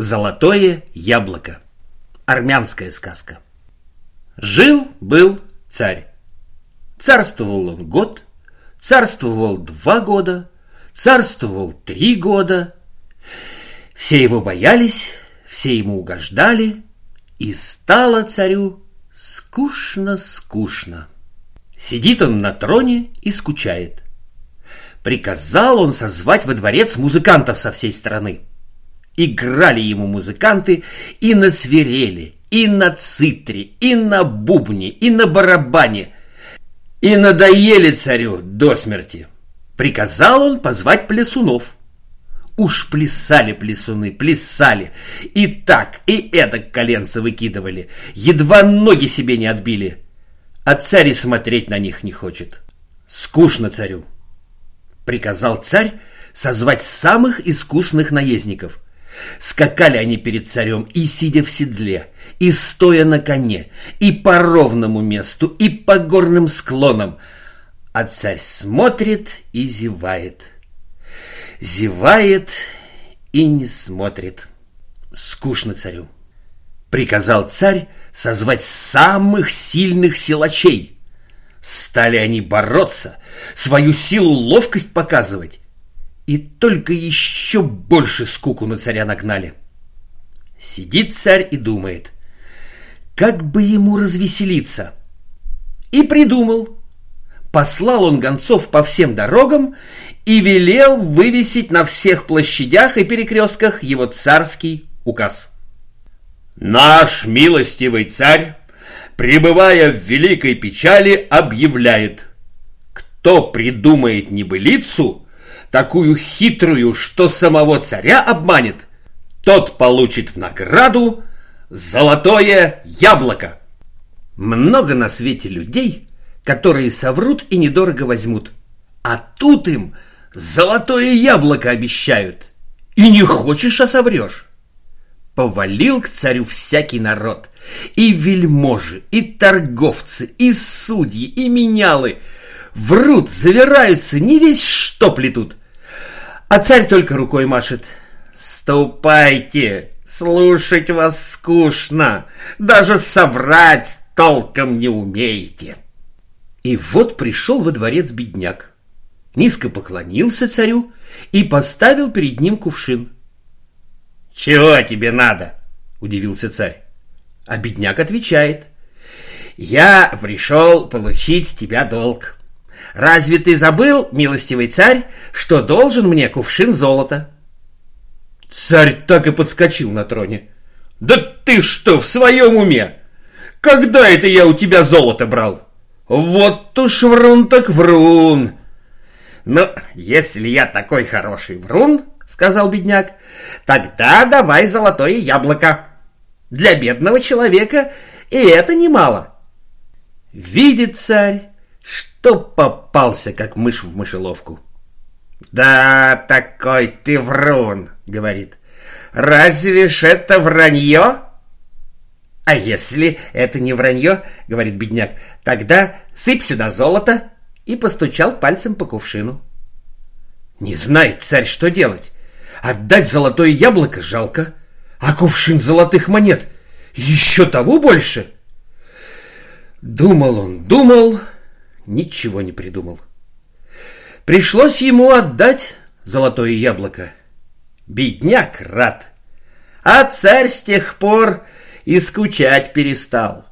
Золотое яблоко. Армянская сказка. Жил-был царь. Царствовал он год, царствовал два года, царствовал три года. Все его боялись, все ему угождали, и стало царю скучно-скучно. Сидит он на троне и скучает. Приказал он созвать во дворец музыкантов со всей страны. Играли ему музыканты и на свирели, и на цитре, и на бубне, и на барабане. И надоели царю до смерти. Приказал он позвать плясунов. Уж плясали плясуны, плясали. И так, и эдак коленца выкидывали. Едва ноги себе не отбили. А царь и смотреть на них не хочет. Скучно царю. Приказал царь созвать самых искусных наездников – Скакали они перед царем и сидя в седле, и стоя на коне, и по ровному месту, и по горным склонам. А царь смотрит и зевает. Зевает и не смотрит. Скучно царю. Приказал царь созвать самых сильных силачей. Стали они бороться, свою силу, ловкость показывать и только еще больше скуку на царя нагнали. Сидит царь и думает, как бы ему развеселиться. И придумал. Послал он гонцов по всем дорогам и велел вывесить на всех площадях и перекрестках его царский указ. Наш милостивый царь, пребывая в великой печали, объявляет, кто придумает небылицу, такую хитрую, что самого царя обманет, тот получит в награду золотое яблоко. Много на свете людей, которые соврут и недорого возьмут, а тут им золотое яблоко обещают. И не хочешь, а соврешь. Повалил к царю всякий народ, и вельможи, и торговцы, и судьи, и менялы. Врут, завираются, не весь что плетут. А царь только рукой машет. «Ступайте! Слушать вас скучно! Даже соврать толком не умеете!» И вот пришел во дворец бедняк. Низко поклонился царю и поставил перед ним кувшин. «Чего тебе надо?» – удивился царь. А бедняк отвечает. «Я пришел получить с тебя долг». Разве ты забыл, милостивый царь, что должен мне кувшин золота?» Царь так и подскочил на троне. «Да ты что, в своем уме? Когда это я у тебя золото брал? Вот уж врун так врун!» «Ну, если я такой хороший врун, — сказал бедняк, — тогда давай золотое яблоко. Для бедного человека и это немало». Видит царь, что попался, как мышь в мышеловку. «Да, такой ты врун!» — говорит. «Разве ж это вранье?» «А если это не вранье, — говорит бедняк, — тогда сыпь сюда золото!» И постучал пальцем по кувшину. Не знает царь, что делать. Отдать золотое яблоко жалко, а кувшин золотых монет еще того больше. Думал он, думал, ничего не придумал. Пришлось ему отдать золотое яблоко. Бедняк рад. А царь с тех пор и скучать перестал.